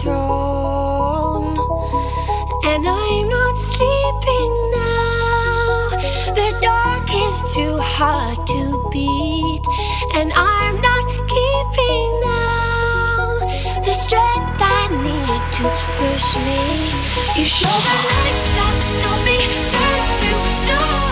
throne. And I'm not sleeping now. The dark is too hard to beat. And I'm not keeping now the strength I needed to push me. You show the lights that stop me, turn to stone.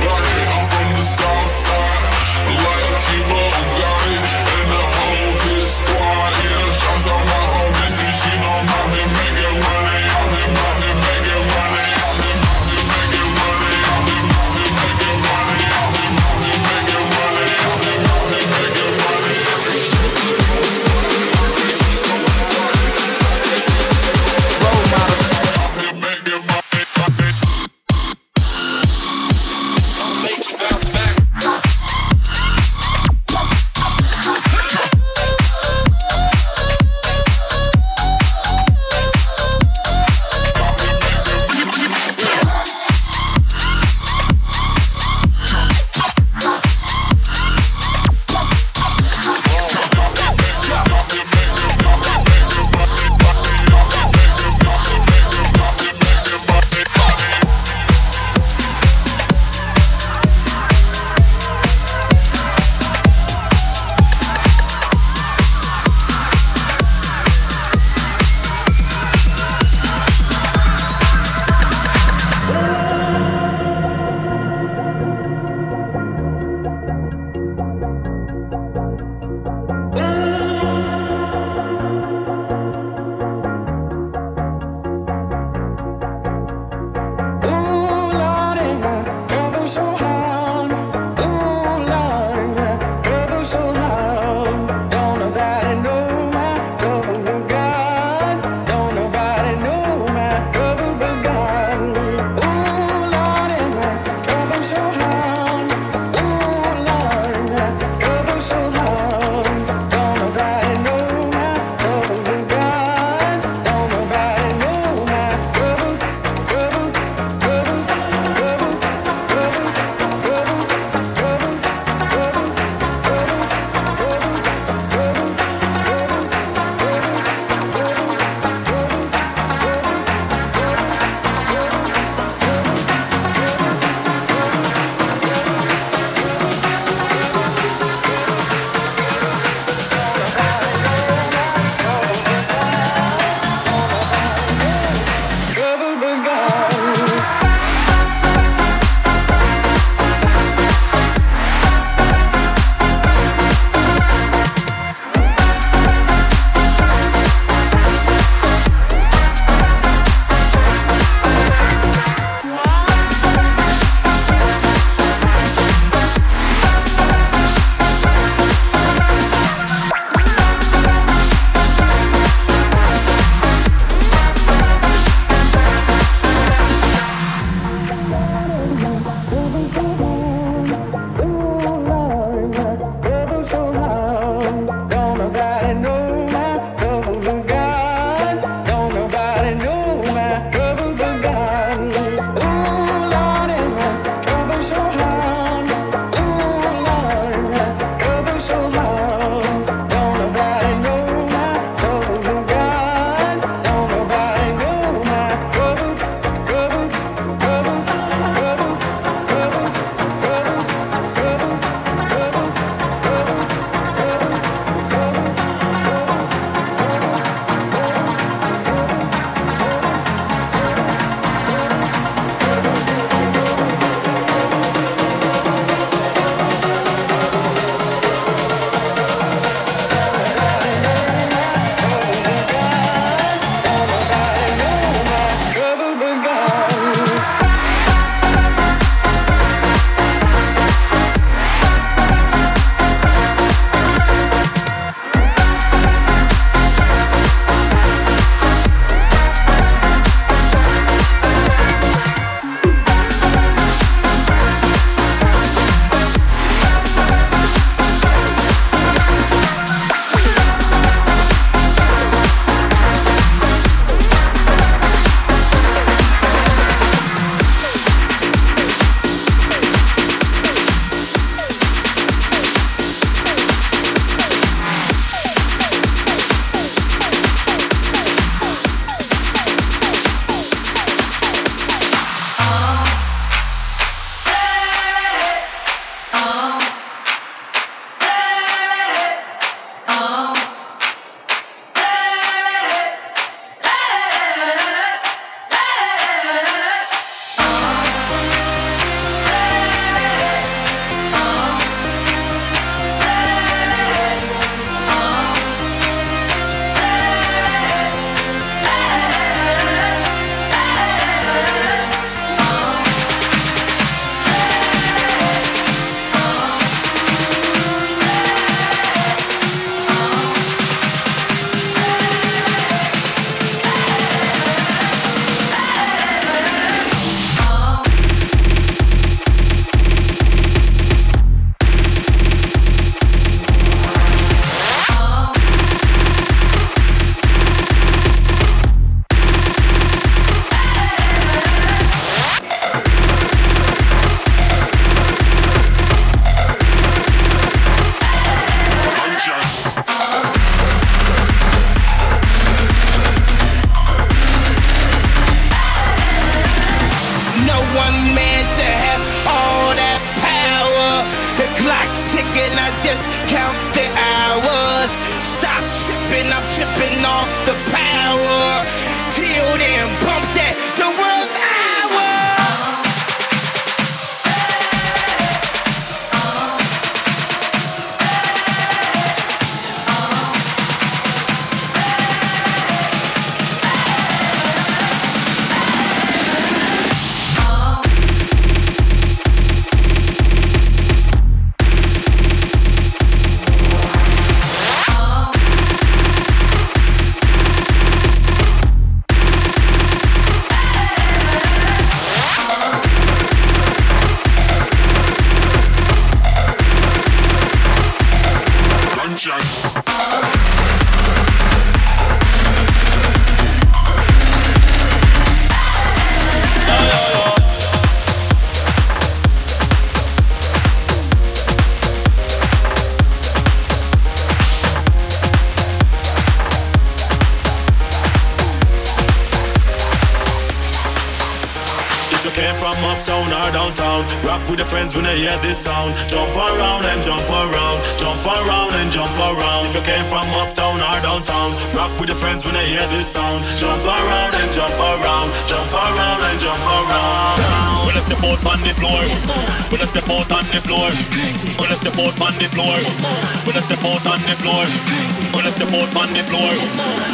and I just count the hours. Stop tripping, I'm tripping off the path.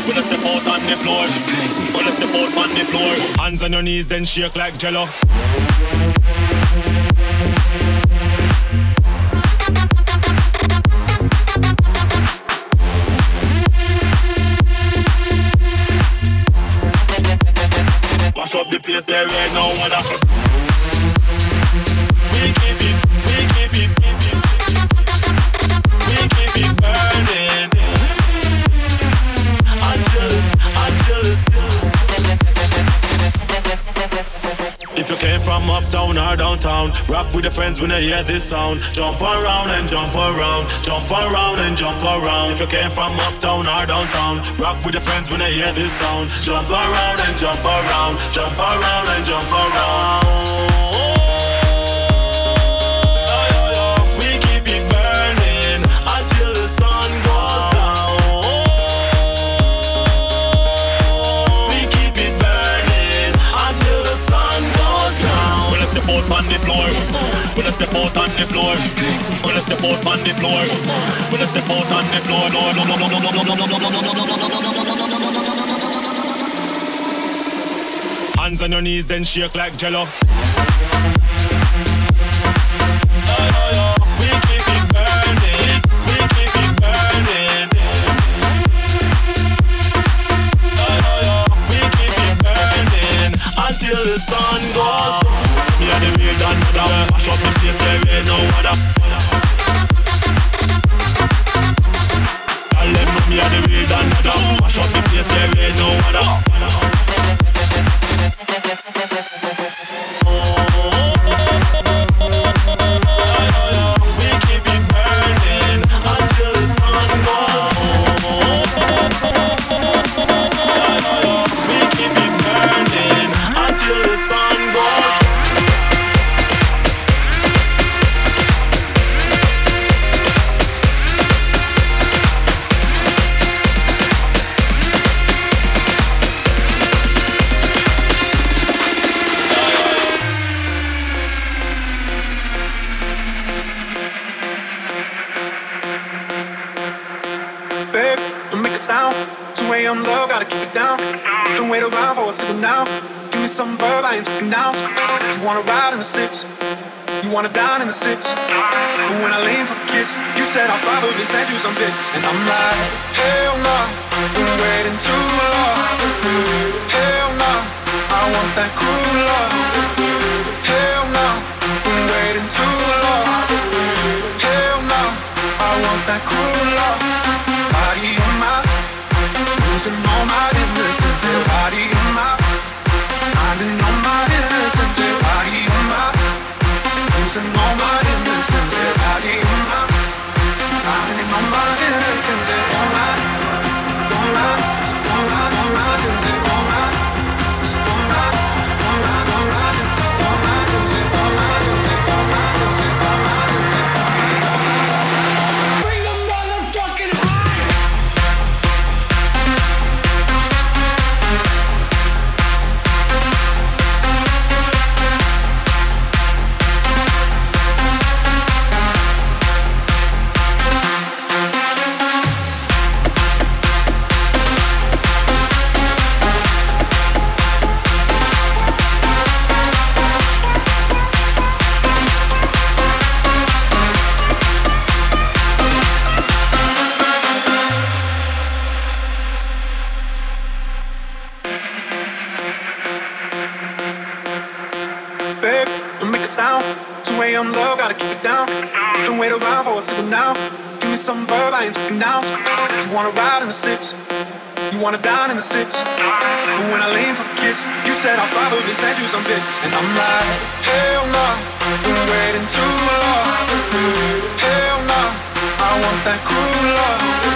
When I step out on the floor, Pull I step out on the floor. Hands on your knees, then shake like jello. Mash up the place there ain't no other. Uptown or downtown, rock with your friends when they hear this sound. Jump around and jump around, jump around and jump around. If you came from uptown or downtown, rock with your friends when they hear this sound. Jump around and jump around, jump around and jump around. Step out on the floor, when I step out on the floor, when I step out on the floor, no, no, no, no, no, no, no, no, no, Hands on your knees, then shake like jello. Until the sun goes down. Me and the real done mother, mash up the place, there ain't no other. Tell them me and the real done mother, mash up the place, there ain't no other. The six? You wanna dine in the six? But when I lean for the kiss, you said I'll probably send you some pics. And I'm like, hell no, been waiting too long. Hell no, I want that cruel love. Hell no, been waiting too long. Hell no, I want that cruel love. Body on my, losing all my innocence. Body on my, listen, nobody listens. Yeah, I need my, I need nobody listens. Yeah. Send you some bitch. And I'm like, hell nah, been waiting too long. Hell nah, I want that cruel love.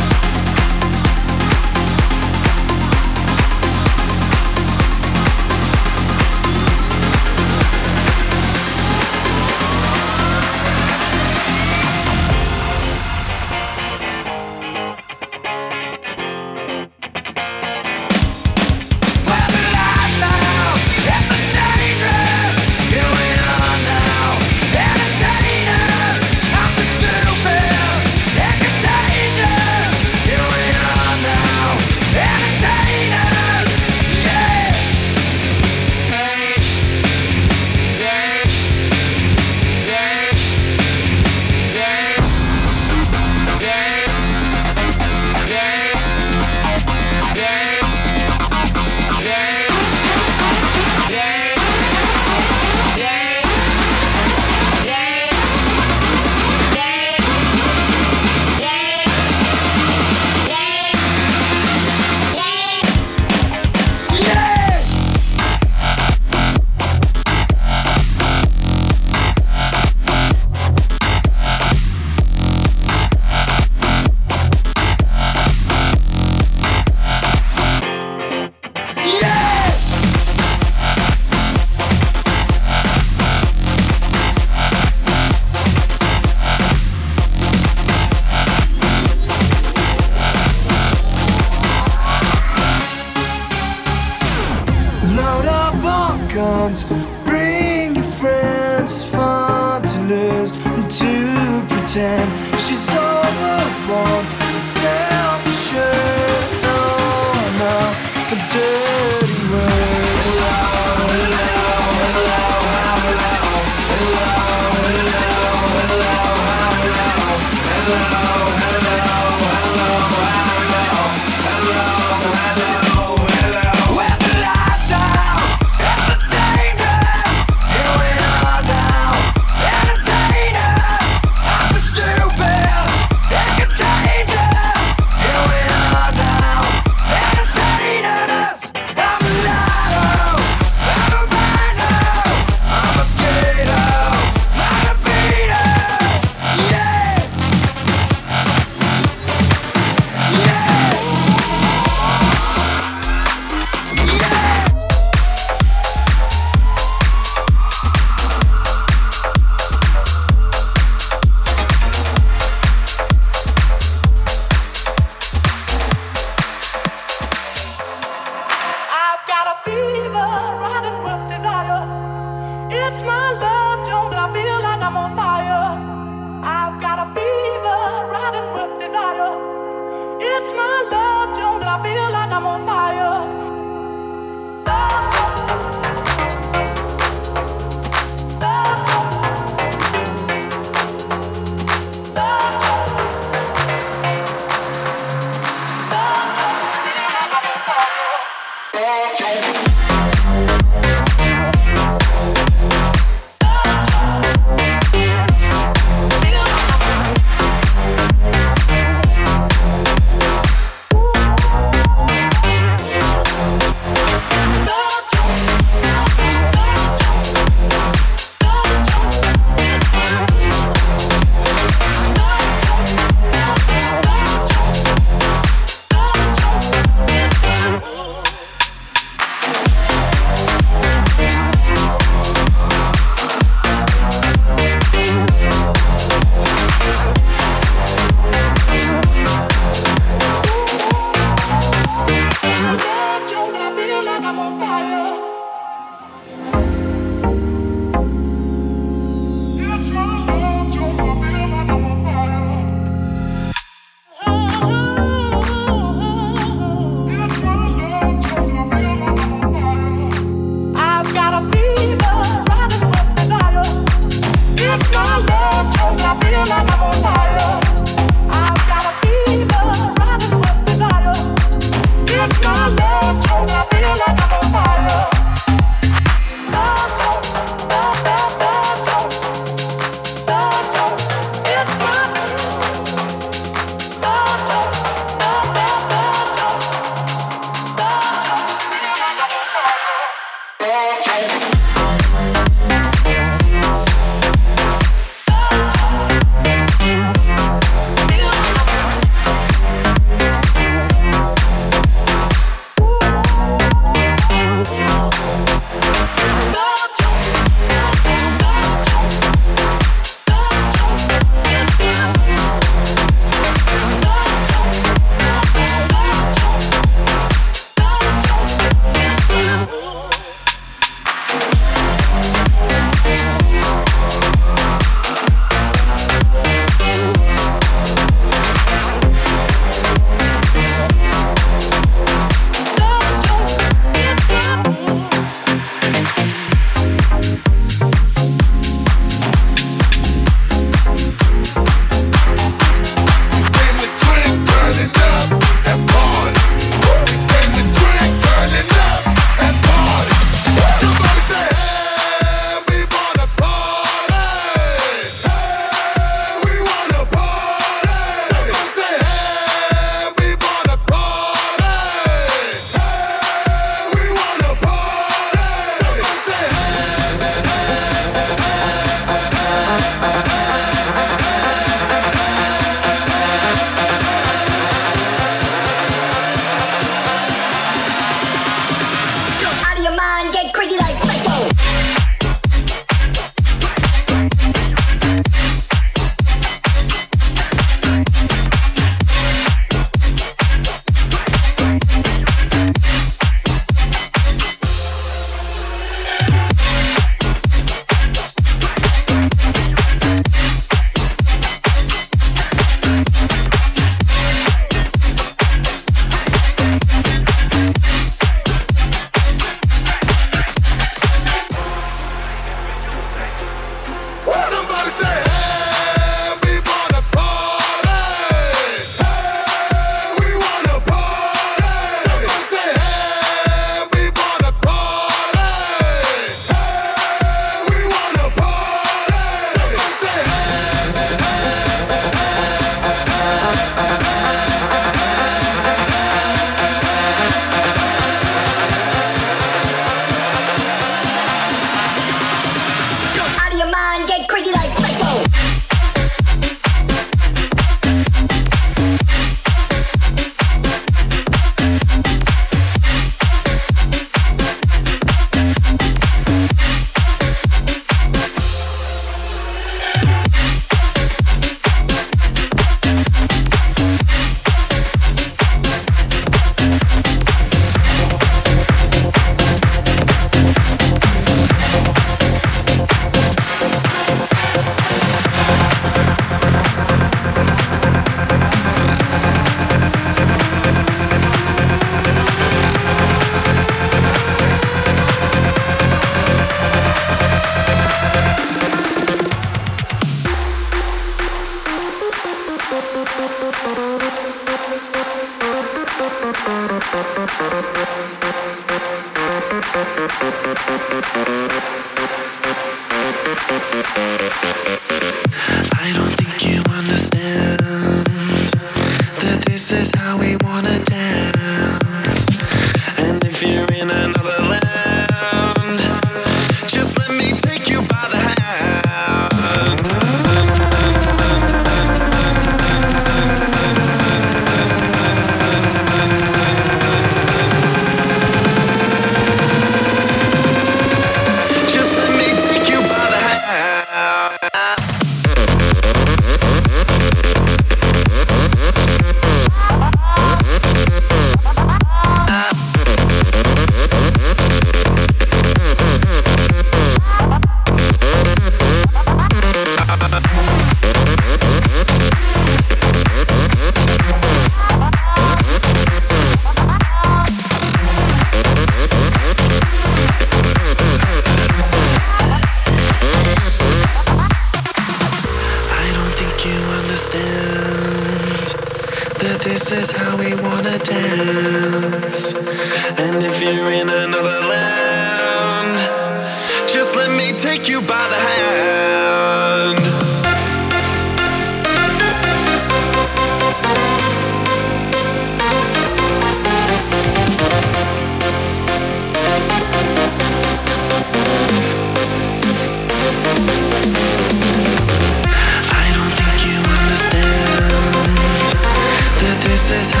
Is